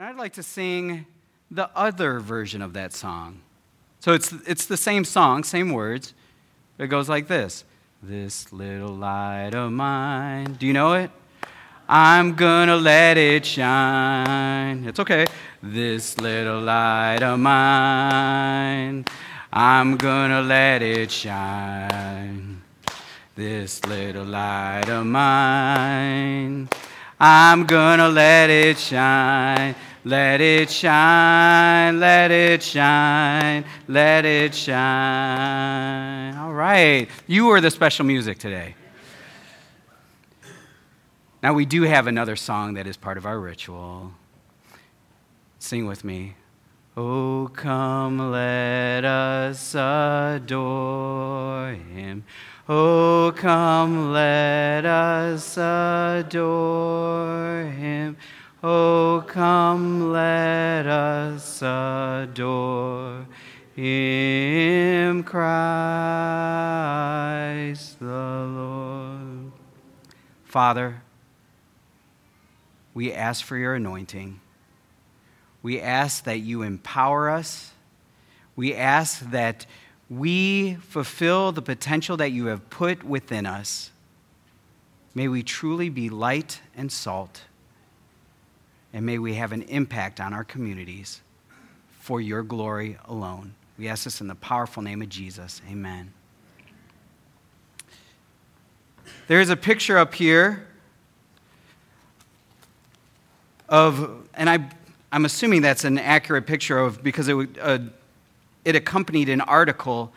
And I'd like to sing the other version of that song. So it's, it's the same song, same words. It goes like this This little light of mine. Do you know it? I'm gonna let it shine. It's okay. This little light of mine. I'm gonna let it shine. This little light of mine. I'm gonna let it shine. Let it shine, let it shine, let it shine. All right. You are the special music today. Now, we do have another song that is part of our ritual. Sing with me. Oh, come, let us adore him. Oh, come, let us adore him. Oh, come, let us adore Him, Christ the Lord. Father, we ask for your anointing. We ask that you empower us. We ask that we fulfill the potential that you have put within us. May we truly be light and salt and may we have an impact on our communities for your glory alone. We ask this in the powerful name of Jesus. Amen. There is a picture up here of, and I, I'm assuming that's an accurate picture of because it, uh, it accompanied an article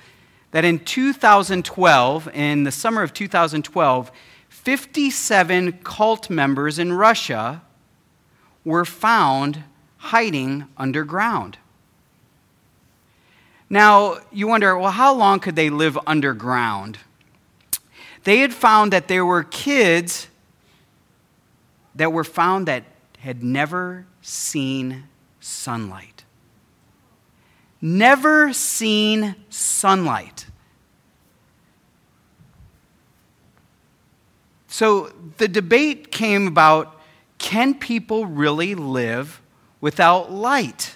that in 2012, in the summer of 2012, 57 cult members in Russia were found hiding underground. Now, you wonder, well, how long could they live underground? They had found that there were kids that were found that had never seen sunlight. Never seen sunlight. So the debate came about can people really live without light?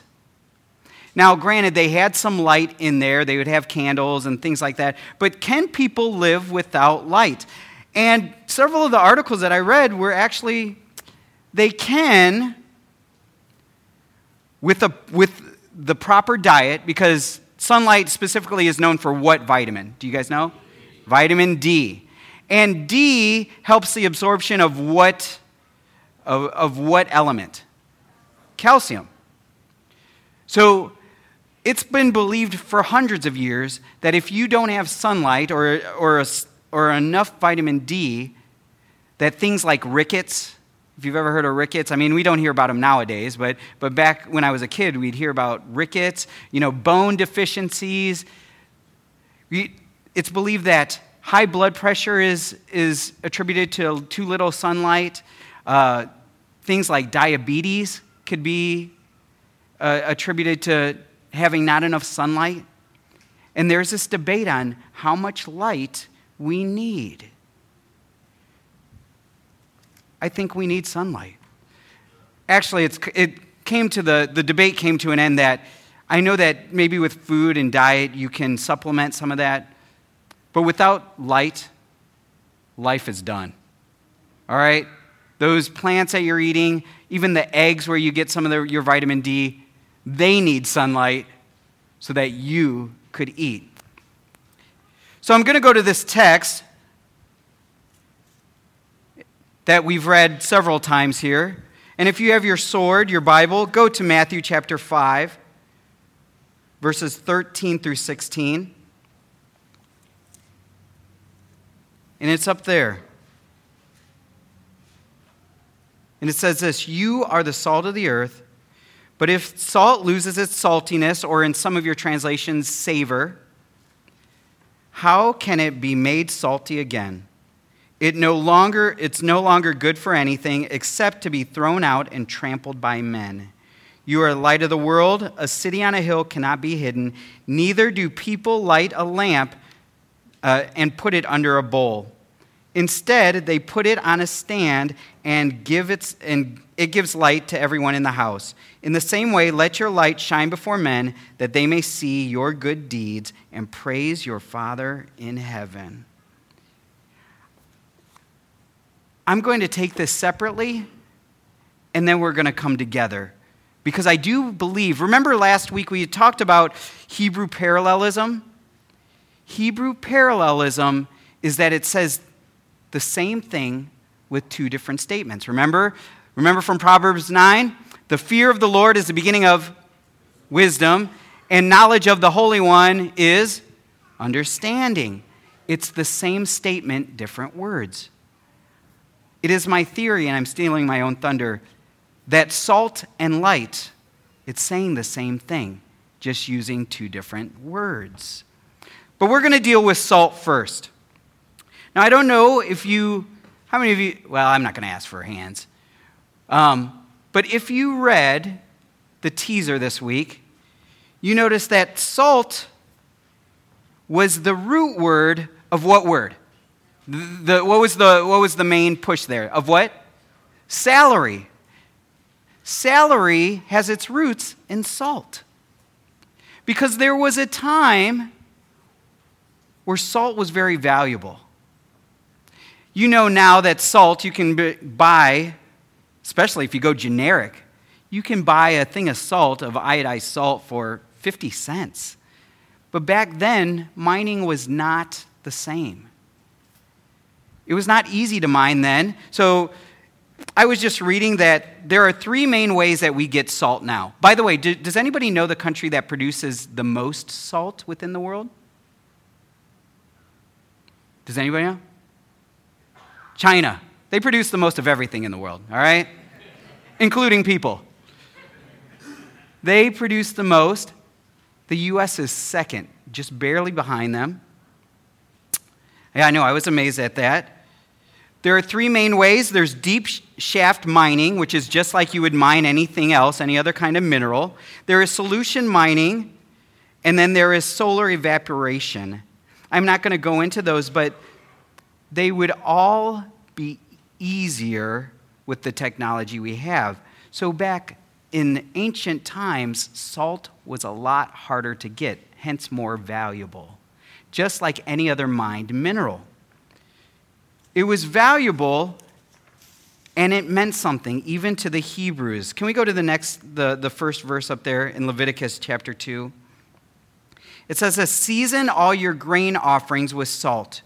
Now, granted, they had some light in there, they would have candles and things like that, but can people live without light? And several of the articles that I read were actually, they can with, a, with the proper diet, because sunlight specifically is known for what vitamin? Do you guys know? Vitamin D. And D helps the absorption of what of, of what element? Calcium. So it's been believed for hundreds of years that if you don't have sunlight or, or, a, or enough vitamin D, that things like rickets, if you've ever heard of rickets, I mean, we don't hear about them nowadays, but, but back when I was a kid, we'd hear about rickets, you know, bone deficiencies. It's believed that high blood pressure is, is attributed to too little sunlight. Uh, things like diabetes could be uh, attributed to having not enough sunlight. And there's this debate on how much light we need. I think we need sunlight. Actually, it came to the, the debate came to an end that I know that maybe with food and diet you can supplement some of that, but without light, life is done. All right? Those plants that you're eating, even the eggs where you get some of the, your vitamin D, they need sunlight so that you could eat. So I'm going to go to this text that we've read several times here. And if you have your sword, your Bible, go to Matthew chapter 5, verses 13 through 16. And it's up there. And it says this You are the salt of the earth, but if salt loses its saltiness, or in some of your translations, savor, how can it be made salty again? It no longer, it's no longer good for anything except to be thrown out and trampled by men. You are light of the world. A city on a hill cannot be hidden. Neither do people light a lamp uh, and put it under a bowl. Instead, they put it on a stand and give its and it gives light to everyone in the house. In the same way, let your light shine before men that they may see your good deeds and praise your Father in heaven. I'm going to take this separately and then we're going to come together. Because I do believe, remember last week we talked about Hebrew parallelism? Hebrew parallelism is that it says the same thing with two different statements. Remember? Remember from Proverbs 9? The fear of the Lord is the beginning of wisdom, and knowledge of the Holy One is understanding. It's the same statement, different words. It is my theory, and I'm stealing my own thunder, that salt and light, it's saying the same thing, just using two different words. But we're going to deal with salt first. Now, I don't know if you, how many of you, well, I'm not going to ask for hands. Um, but if you read the teaser this week, you notice that salt was the root word of what word? The, what, was the, what was the main push there? Of what? Salary. Salary has its roots in salt. Because there was a time where salt was very valuable. You know now that salt you can buy, especially if you go generic, you can buy a thing of salt, of iodized salt, for 50 cents. But back then, mining was not the same. It was not easy to mine then. So I was just reading that there are three main ways that we get salt now. By the way, do, does anybody know the country that produces the most salt within the world? Does anybody know? China. They produce the most of everything in the world, all right? Including people. They produce the most. The U.S. is second, just barely behind them. Yeah, I know, I was amazed at that. There are three main ways there's deep shaft mining, which is just like you would mine anything else, any other kind of mineral. There is solution mining, and then there is solar evaporation. I'm not going to go into those, but they would all be easier with the technology we have. So, back in ancient times, salt was a lot harder to get, hence more valuable, just like any other mined mineral. It was valuable and it meant something even to the Hebrews. Can we go to the next, the, the first verse up there in Leviticus chapter 2? It says, Season all your grain offerings with salt.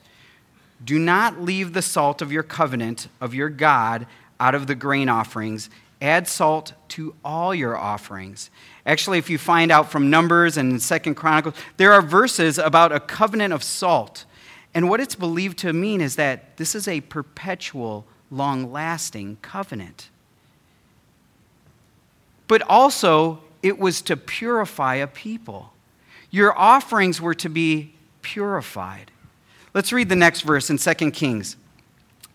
Do not leave the salt of your covenant of your God out of the grain offerings. Add salt to all your offerings. Actually, if you find out from Numbers and Second Chronicles, there are verses about a covenant of salt. And what it's believed to mean is that this is a perpetual, long lasting covenant. But also, it was to purify a people. Your offerings were to be purified. Let's read the next verse in 2 Kings.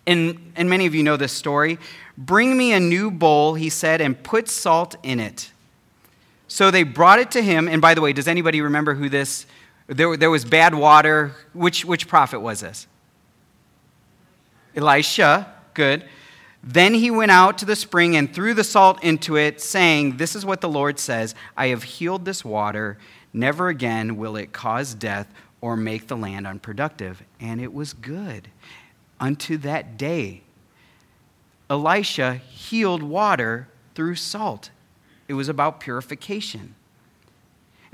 And, and many of you know this story. Bring me a new bowl, he said, and put salt in it. So they brought it to him. And by the way, does anybody remember who this there, there was bad water. Which, which prophet was this? Elisha. Good. Then he went out to the spring and threw the salt into it, saying, This is what the Lord says I have healed this water. Never again will it cause death or make the land unproductive. And it was good unto that day. Elisha healed water through salt, it was about purification.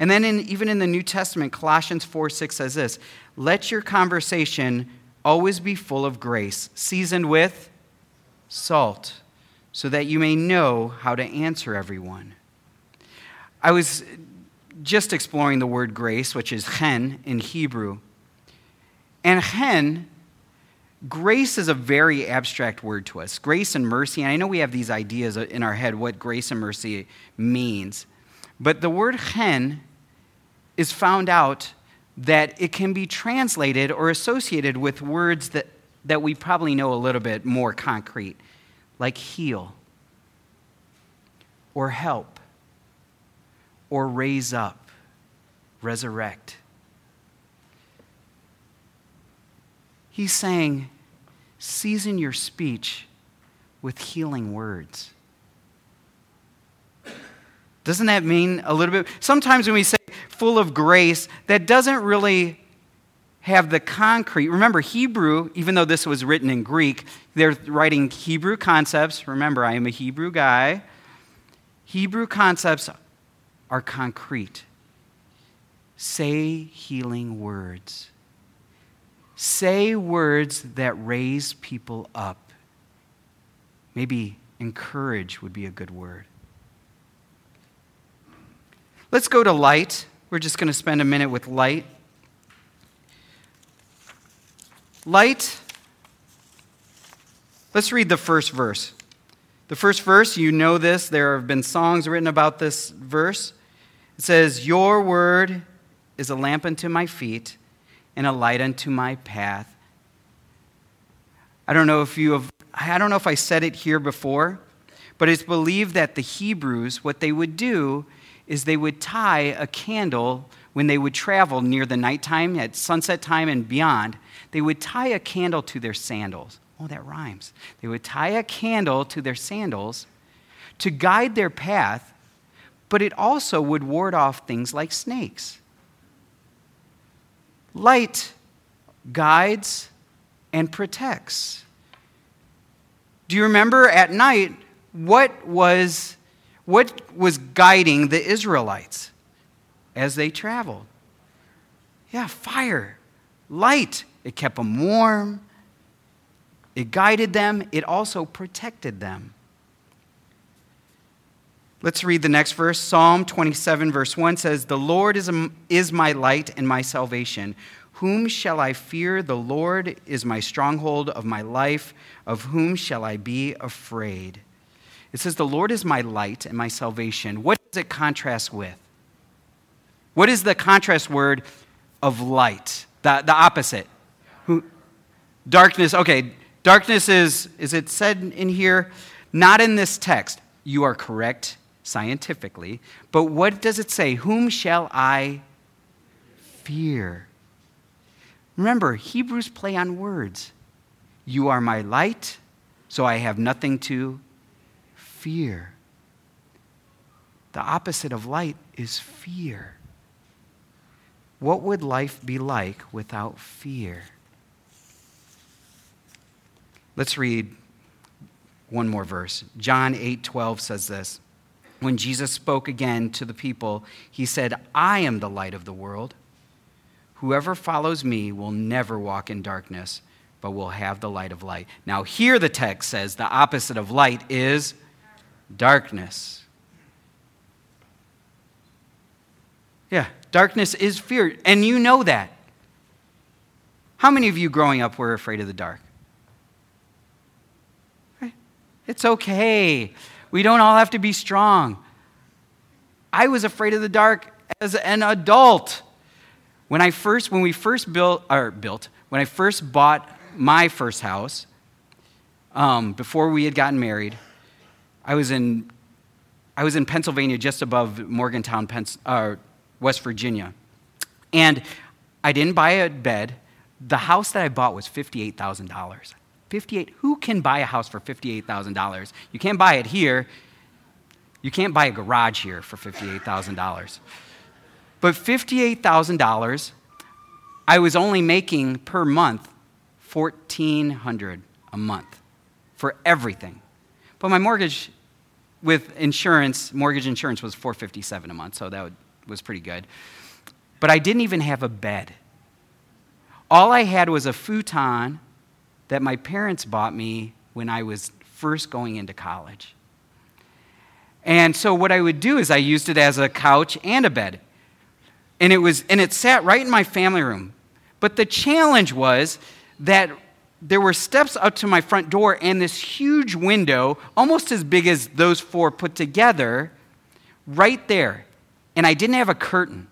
And then, in, even in the New Testament, Colossians 4 6 says this Let your conversation always be full of grace, seasoned with salt, so that you may know how to answer everyone. I was just exploring the word grace, which is chen in Hebrew. And chen, grace is a very abstract word to us. Grace and mercy, and I know we have these ideas in our head what grace and mercy means. But the word chen is found out that it can be translated or associated with words that, that we probably know a little bit more concrete, like heal, or help, or raise up, resurrect. He's saying season your speech with healing words. Doesn't that mean a little bit? Sometimes when we say full of grace, that doesn't really have the concrete. Remember, Hebrew, even though this was written in Greek, they're writing Hebrew concepts. Remember, I am a Hebrew guy. Hebrew concepts are concrete. Say healing words. Say words that raise people up. Maybe encourage would be a good word. Let's go to light. We're just going to spend a minute with light. Light. Let's read the first verse. The first verse, you know this. There have been songs written about this verse. It says, Your word is a lamp unto my feet and a light unto my path. I don't know if you have, I don't know if I said it here before, but it's believed that the Hebrews, what they would do is they would tie a candle when they would travel near the nighttime, at sunset time and beyond. They would tie a candle to their sandals. Oh, that rhymes. They would tie a candle to their sandals to guide their path, but it also would ward off things like snakes. Light guides and protects. Do you remember at night what was what was guiding the Israelites as they traveled? Yeah, fire, light. It kept them warm, it guided them, it also protected them. Let's read the next verse. Psalm 27, verse 1 says, The Lord is, a, is my light and my salvation. Whom shall I fear? The Lord is my stronghold of my life. Of whom shall I be afraid? It says, The Lord is my light and my salvation. What does it contrast with? What is the contrast word of light? The, the opposite. Who, darkness, okay, darkness is, is it said in here? Not in this text. You are correct scientifically. But what does it say? Whom shall I fear? Remember, Hebrews play on words. You are my light, so I have nothing to fear. The opposite of light is fear. What would life be like without fear? Let's read one more verse. John 8:12 says this. When Jesus spoke again to the people, he said, "I am the light of the world. Whoever follows me will never walk in darkness, but will have the light of light." Now here the text says the opposite of light is darkness. Yeah, darkness is fear, and you know that. How many of you growing up were afraid of the dark? It's okay. We don't all have to be strong. I was afraid of the dark as an adult. When I first, when we first built, or built, when I first bought my first house, um, before we had gotten married, I was in, I was in Pennsylvania, just above Morgantown, uh, West Virginia. And I didn't buy a bed. The house that I bought was $58,000. 58 who can buy a house for $58,000? You can't buy it here. You can't buy a garage here for $58,000. But $58,000 I was only making per month 1400 a month for everything. But my mortgage with insurance, mortgage insurance was 457 a month, so that was pretty good. But I didn't even have a bed. All I had was a futon that my parents bought me when I was first going into college. And so what I would do is I used it as a couch and a bed. And it was and it sat right in my family room. But the challenge was that there were steps up to my front door and this huge window, almost as big as those four put together, right there. And I didn't have a curtain.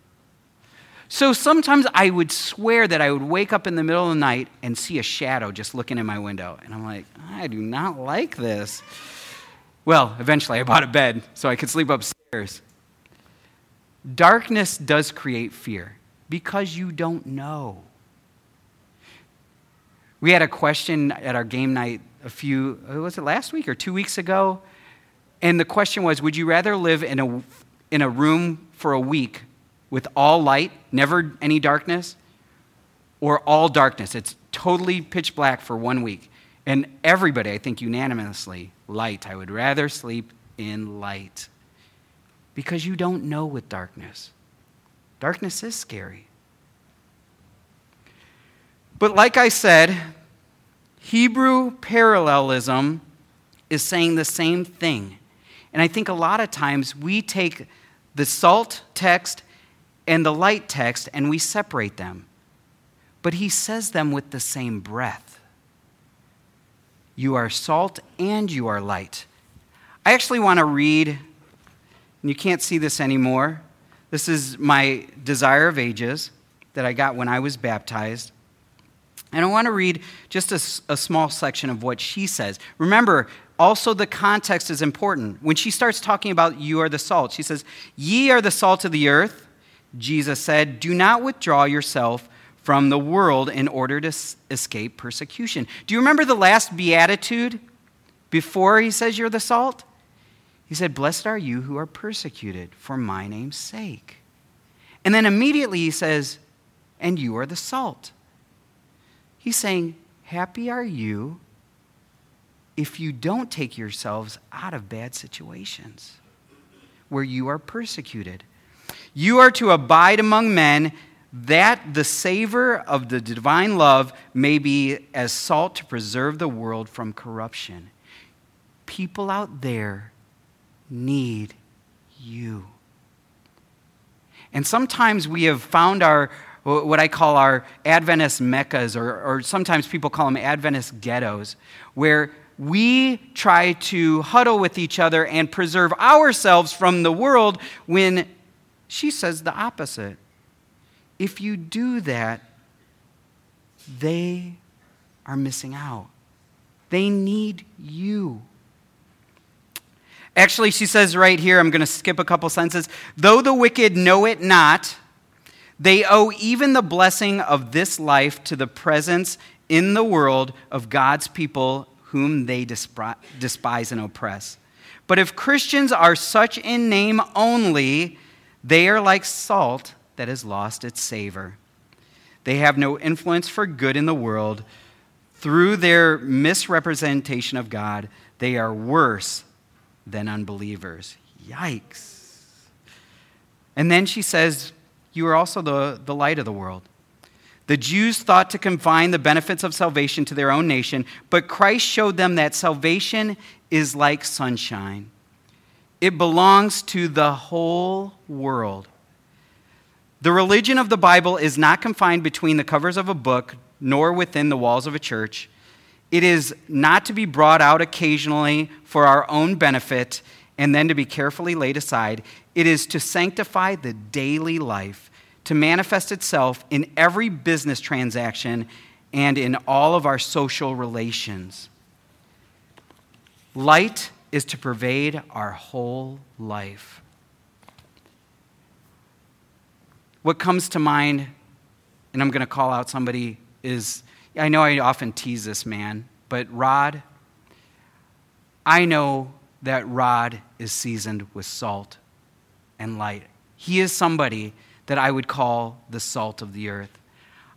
So sometimes I would swear that I would wake up in the middle of the night and see a shadow just looking in my window. And I'm like, I do not like this. Well, eventually I bought a bed so I could sleep upstairs. Darkness does create fear because you don't know. We had a question at our game night a few, uh, was it last week or two weeks ago? And the question was Would you rather live in a, in a room for a week with all light, never any darkness, or all darkness? It's totally pitch black for one week. And everybody, I think unanimously, light. I would rather sleep in light because you don't know with darkness. Darkness is scary. But like I said, Hebrew parallelism is saying the same thing. And I think a lot of times we take the salt text and the light text and we separate them. But he says them with the same breath. You are salt and you are light. I actually want to read, and you can't see this anymore. This is my Desire of Ages that I got when I was baptized. And I want to read just a, a, small section of what she says. Remember, also the context is important. When she starts talking about you are the salt, she says, Ye are the salt of the earth. Jesus said, Do not withdraw yourself from the world in order to escape persecution. Do you remember the last beatitude before he says you're the salt? He said, Blessed are you who are persecuted for my name's sake. And then immediately he says, And you are the salt. He's saying, Happy are you if you don't take yourselves out of bad situations where you are persecuted. You are to abide among men that the savor of the divine love may be as salt to preserve the world from corruption. People out there need you. And sometimes we have found our, what I call our Adventist meccas, or, or sometimes people call them Adventist ghettos, where we try to huddle with each other and preserve ourselves from the world when she says the opposite. If you do that, they are missing out. They need you. Actually, she says right here, I'm going to skip a couple sentences. Though the wicked know it not, they owe even the blessing of this life to the presence in the world of God's people whom they despise and oppress. But if Christians are such in name only, they are like salt that has lost its savor. They have no influence for good in the world. Through their misrepresentation of God, they are worse than unbelievers. Yikes. And then she says, you are also the, the light of the world. The Jews thought to confine the benefits of salvation to their own nation, but Christ showed them that salvation is like sunshine. It belongs to the whole world. The religion of the Bible is not confined between the covers of a book nor within the walls of a church. It is not to be brought out occasionally for our own benefit and then to be carefully laid aside. It is to sanctify the daily life, to manifest itself in every business transaction and in all of our social relations. Light is to pervade our whole life. What comes to mind, and I'm going to call out somebody, is I know I often tease this man, but Rod, I know that Rod is seasoned with salt and light. He is somebody that I would call the salt of the earth.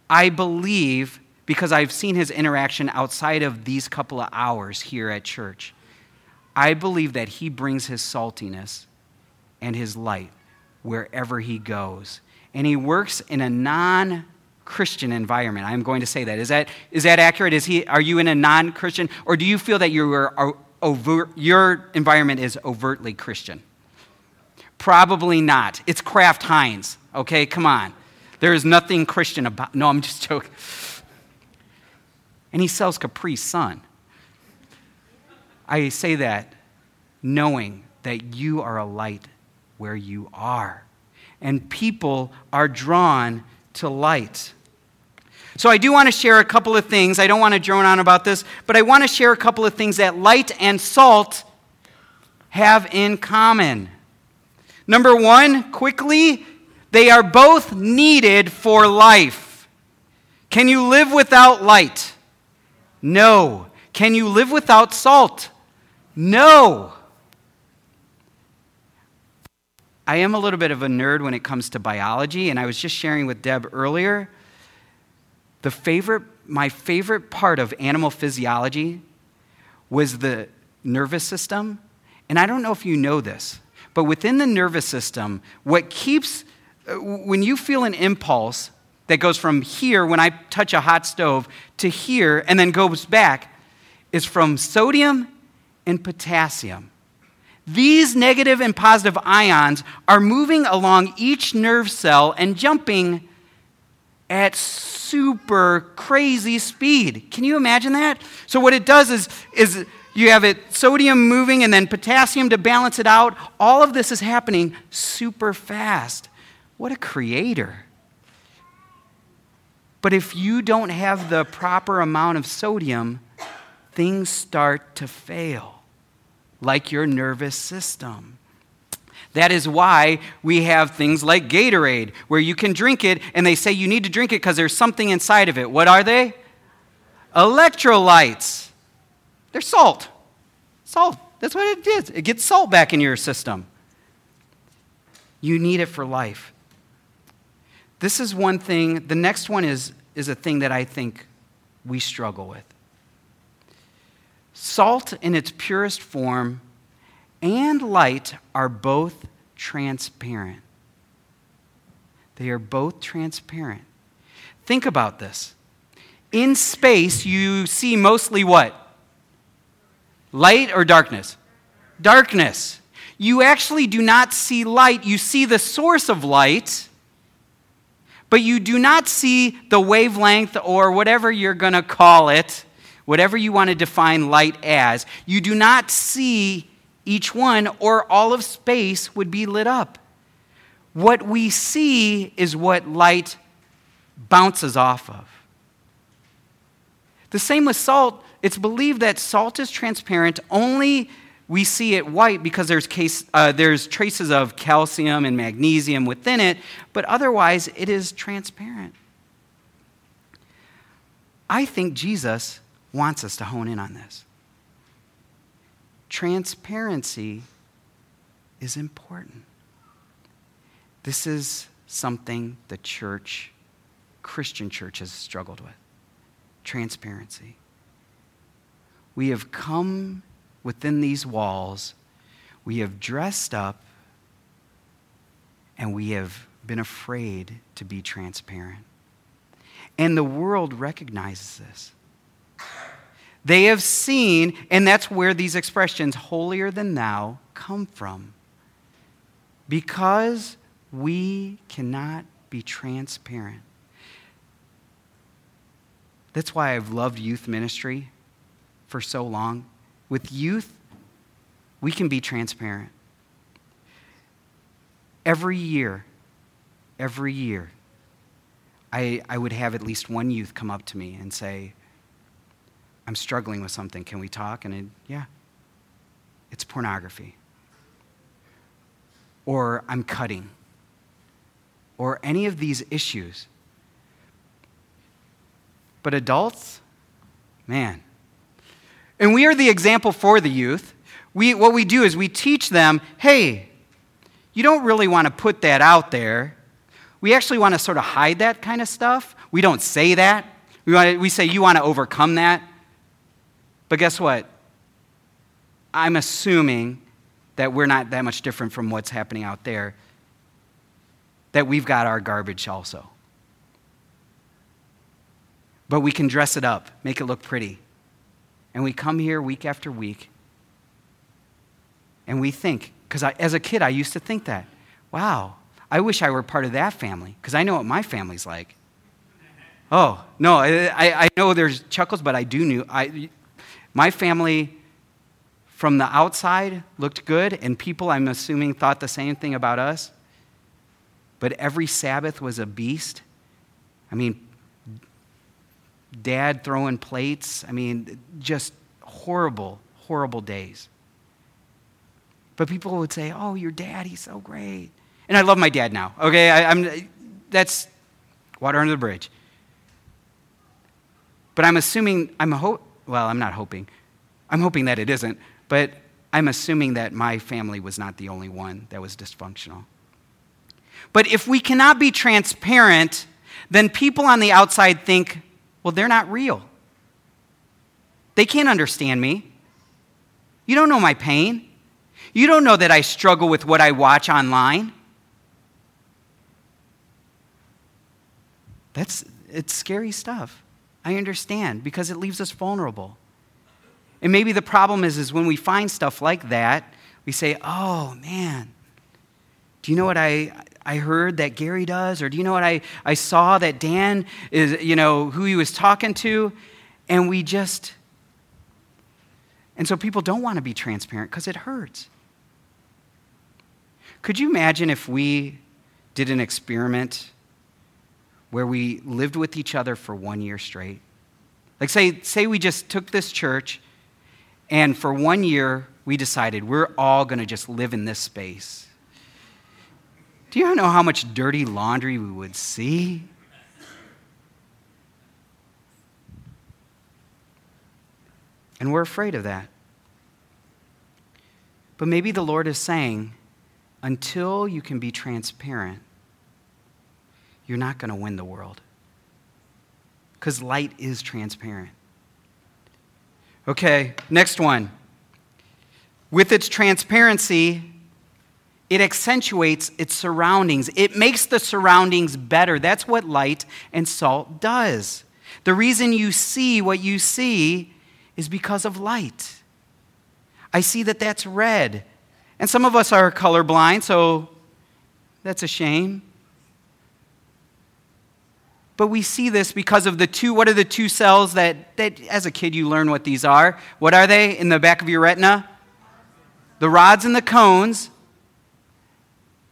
I believe, because I've seen his interaction outside of these couple of hours here at church, I believe that he brings his saltiness and his light wherever he goes. And he works in a non Christian environment. I'm going to say that. Is that, is that accurate? Is he, are you in a non Christian? Or do you feel that you are overt, your environment is overtly Christian? Probably not. It's Kraft Heinz, okay? Come on. There is nothing Christian about No, I'm just joking. And he sells Capri Sun. I say that knowing that you are a light where you are. And people are drawn to light. So, I do want to share a couple of things. I don't want to drone on about this, but I want to share a couple of things that light and salt have in common. Number one, quickly, they are both needed for life. Can you live without light? No. Can you live without salt? No. I am a little bit of a nerd when it comes to biology, and I was just sharing with Deb earlier. The favorite, my favorite part of animal physiology was the nervous system. And I don't know if you know this, but within the nervous system, what keeps, uh, when you feel an impulse that goes from here when I touch a hot stove to here and then goes back, is from sodium and potassium. These negative and positive ions are moving along each nerve cell and jumping at super crazy speed. Can you imagine that? So what it does is is you have it sodium moving and then potassium to balance it out. All of this is happening super fast. What a creator. But if you don't have the proper amount of sodium, things start to fail like your nervous system. That is why we have things like Gatorade, where you can drink it and they say you need to drink it because there's something inside of it. What are they? Electrolytes. They're salt. Salt. That's what it is. It gets salt back in your system. You need it for life. This is one thing. The next one is, is a thing that I think we struggle with. Salt in its purest form and light are both transparent. They are both transparent. Think about this. In space, you see mostly what? Light or darkness? Darkness. You actually do not see light. You see the source of light, but you do not see the wavelength or whatever you're going to call it whatever you want to define light as, you do not see each one, or all of space would be lit up. What we see is what light bounces off of. The same with salt. It's believed that salt is transparent only we see it white because there's, case, uh, there's traces of calcium and magnesium within it, but otherwise it is transparent. I think Jesus wants us to hone in on this. Transparency is important. This is something the church, Christian church, has struggled with transparency. We have come within these walls, we have dressed up, and we have been afraid to be transparent. And the world recognizes this. They have seen, and that's where these expressions, holier than thou, come from. Because we cannot be transparent. That's why I've loved youth ministry for so long. With youth, we can be transparent. Every year, every year, I, I would have at least one youth come up to me and say, I'm struggling with something. Can we talk? And it, yeah, it's pornography. Or I'm cutting. Or any of these issues. But adults, man. And we are the example for the youth. We, what we do is we teach them hey, you don't really want to put that out there. We actually want to sort of hide that kind of stuff. We don't say that. We, want to, we say, you want to overcome that. But guess what? I'm assuming that we're not that much different from what's happening out there, that we've got our garbage also. But we can dress it up, make it look pretty. And we come here week after week and we think, because as a kid, I used to think that, wow, I wish I were part of that family, because I know what my family's like. Oh, no, I, I know there's chuckles, but I do knew, I, my family, from the outside, looked good, and people, I'm assuming, thought the same thing about us. But every Sabbath was a beast. I mean, dad throwing plates. I mean, just horrible, horrible days. But people would say, Oh, your dad, he's so great. And I love my dad now, okay? I, am that's water under the bridge. But I'm assuming, I'm ho- well, I'm not hoping. I'm hoping that it isn't, but I'm assuming that my family was not the only one that was dysfunctional. But if we cannot be transparent, then people on the outside think, well, they're not real. They can't understand me. You don't know my pain. You don't know that I struggle with what I watch online. That's it's scary stuff. I understand because it leaves us vulnerable. And maybe the problem is, is when we find stuff like that, we say, oh man, do you know what I, I heard that Gary does? Or do you know what I, I saw that Dan is, you know, who he was talking to? And we just, and so people don't want to be transparent because it hurts. Could you imagine if we did an experiment where we lived with each other for one year straight? Like, say, say we just took this church and for one year, we decided we're all going to just live in this space. Do you know how much dirty laundry we would see? And we're afraid of that. But maybe the Lord is saying, until you can be transparent, you're not going to win the world. Because light is transparent. Okay, next one. With its transparency, it accentuates its surroundings. It makes the surroundings better. That's what light and salt does. The reason you see what you see is because of light. I see that that's red. And some of us are colorblind, so that's a shame. But we see this because of the two, what are the two cells that, that, as a kid, you learn what these are? What are they in the back of your retina? The rods and the cones.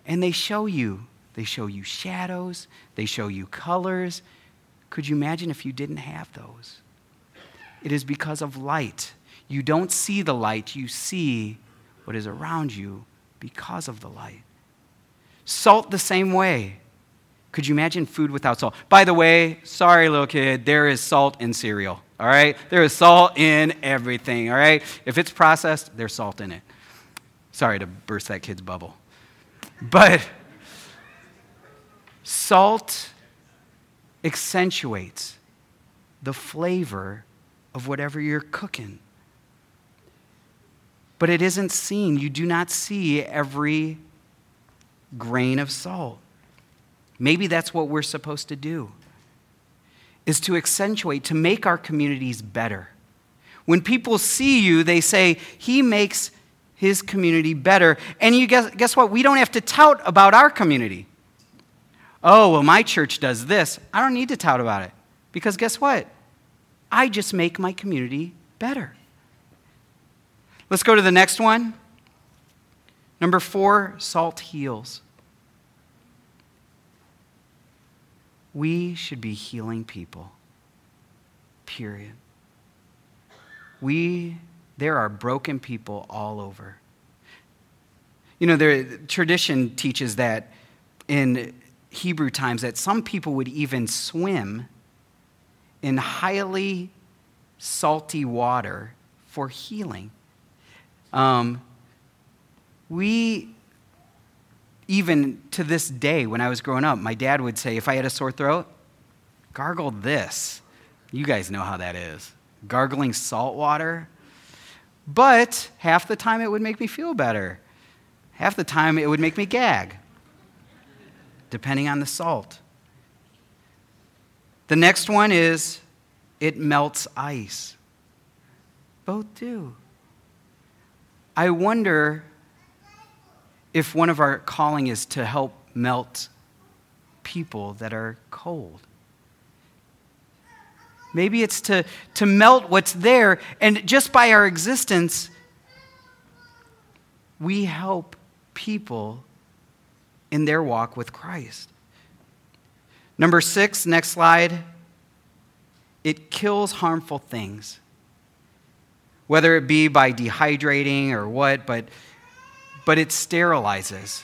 And they show you. They show you shadows, they show you colors. Could you imagine if you didn't have those? It is because of light. You don't see the light, you see what is around you because of the light. Salt the same way. Could you imagine food without salt? By the way, sorry, little kid, there is salt in cereal, all right? There is salt in everything, all right? If it's processed, there's salt in it. Sorry to burst that kid's bubble. But salt accentuates the flavor of whatever you're cooking. But it isn't seen. You do not see every grain of salt. Maybe that's what we're supposed to do. Is to accentuate, to make our communities better. When people see you, they say, He makes his community better. And you guess, guess what? We don't have to tout about our community. Oh, well, my church does this. I don't need to tout about it. Because guess what? I just make my community better. Let's go to the next one. Number four, salt heals. We should be healing people. Period. We, there are broken people all over. You know, the tradition teaches that in Hebrew times that some people would even swim in highly salty water for healing. Um, we even to this day, when I was growing up, my dad would say, if I had a sore throat, gargle this. You guys know how that is. Gargling salt water. But half the time it would make me feel better. Half the time it would make me gag, depending on the salt. The next one is it melts ice. Both do. I wonder if one of our calling is to help melt people that are cold. Maybe it's to, to melt what's there, and just by our existence, we help people in their walk with Christ. Number six, next slide. It kills harmful things. Whether it be by dehydrating or what, but but it sterilizes.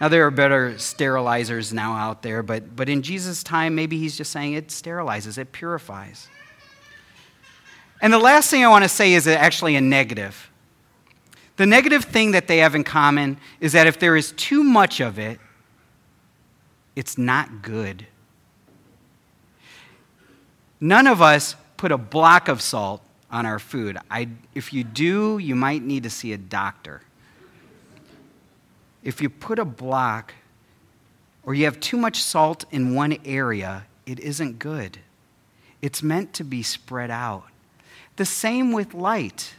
Now, there are better sterilizers now out there, but, but in Jesus' time, maybe he's just saying it sterilizes, it purifies. And the last thing I want to say is actually a negative. The negative thing that they have in common is that if there is too much of it, it's not good. None of us put a block of salt on our food. I, if you do, you might need to see a doctor. If you put a block or you have too much salt in one area, it isn't good. It's meant to be spread out. The same with light.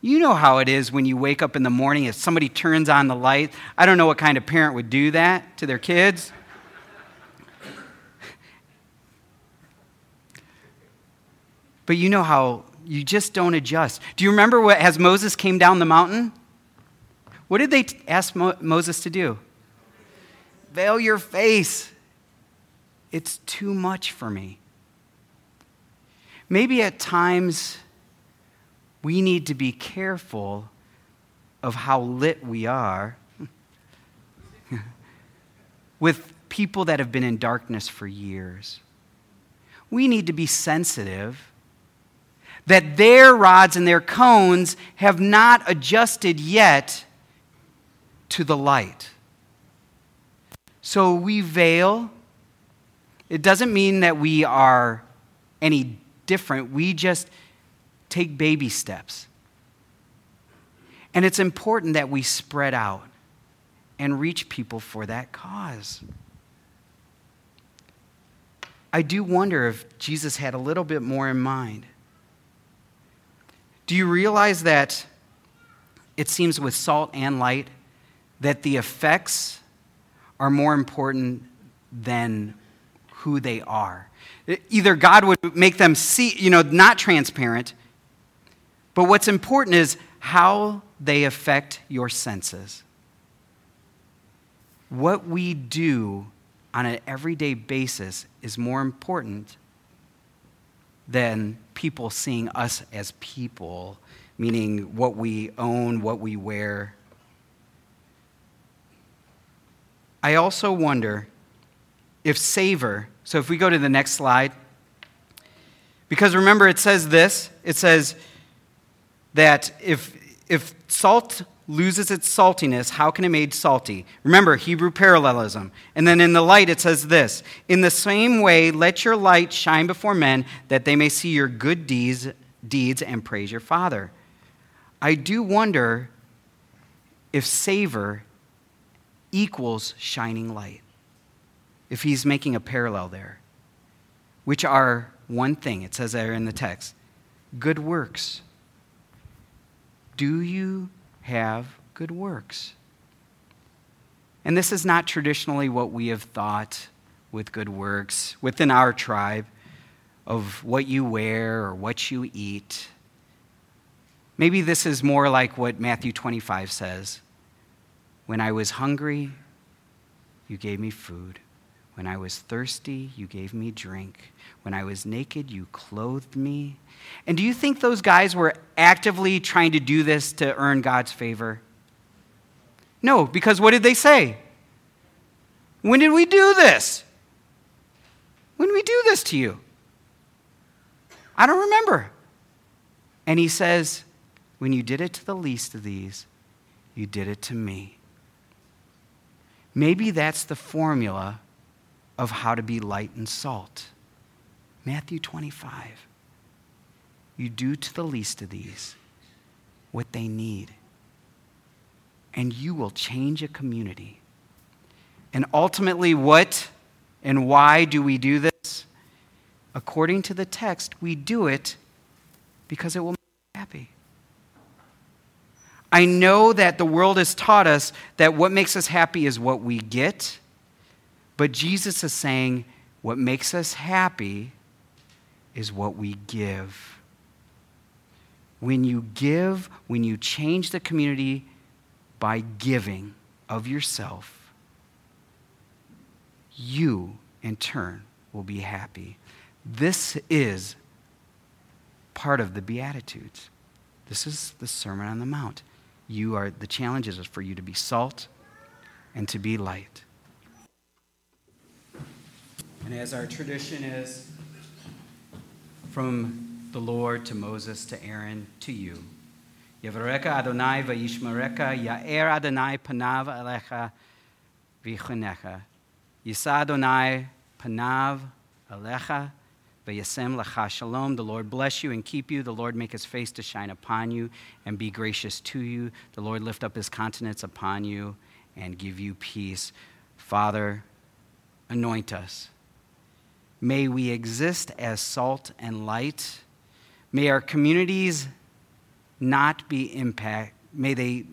You know how it is when you wake up in the morning if somebody turns on the light. I don't know what kind of parent would do that to their kids. But you know how you just don't adjust. Do you remember what as Moses came down the mountain? What did they ask Mo- Moses to do? Veil your face. It's too much for me. Maybe at times we need to be careful of how lit we are with people that have been in darkness for years. We need to be sensitive that their rods and their cones have not adjusted yet to the light. So we veil. It doesn't mean that we are any different. We just take baby steps. And it's important that we spread out and reach people for that cause. I do wonder if Jesus had a little bit more in mind. Do you realize that it seems with salt and light that the effects are more important than who they are? Either God would make them see, you know, not transparent, but what's important is how they affect your senses. What we do on an everyday basis is more important than people seeing us as people, meaning what we own, what we wear. I also wonder if savor, so if we go to the next slide, because remember it says this it says, that if, if salt loses its saltiness, how can it made salty? Remember, Hebrew parallelism. And then in the light, it says this In the same way, let your light shine before men, that they may see your good deeds, deeds and praise your Father. I do wonder if savor equals shining light, if he's making a parallel there, which are one thing, it says there in the text good works do you have good works? And this is not traditionally what we have thought with good works within our tribe of what you wear or what you eat. Maybe this is more like what Matthew 25 says When I was hungry, you gave me food. When I was thirsty, you gave me drink. When I was naked, you clothed me. And do you think those guys were actively trying to do this to earn God's favor? No, because what did they say? When did we do this? When did we do this to you? I don't remember. And he says, When you did it to the least of these, you did it to me. Maybe that's the formula of how to be light and salt. Matthew 25. You do to the least of these what they need, and you will change a community. And ultimately, what and why do we do this? According to the text, we do it because it will make us happy. I know that the world has taught us that what makes us happy is what we get but Jesus is saying what makes us happy is what we give. When you give, when you change the community by giving of yourself, you in turn will be happy. This is part of the Beatitudes. This is the Sermon on the Mount. You are the challenge is for you to be salt and to be light. And as our tradition is, from the Lord to Moses, to Aaron, to you. Yavareka Adonai vayishmareka, Ya'er Adonai panav alecha v'chunecha. Yisa Adonai panav alecha v'yasem lecha shalom. The Lord bless you and keep you. The Lord make his face to shine upon you and be gracious to you. The Lord lift up his countenance upon you and give you peace. Father, anoint us. May we exist as salt and light. May our communities not be impact may they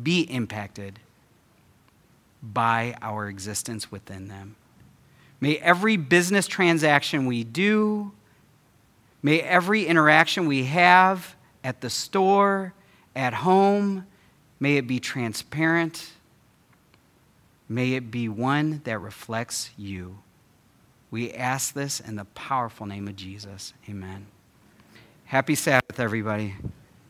be impacted by our existence within them. May every business transaction we do, may every interaction we have at the store, at home, may it be transparent. May it be one that reflects you. We ask this in the powerful name of Jesus. Amen. Happy Sabbath, everybody.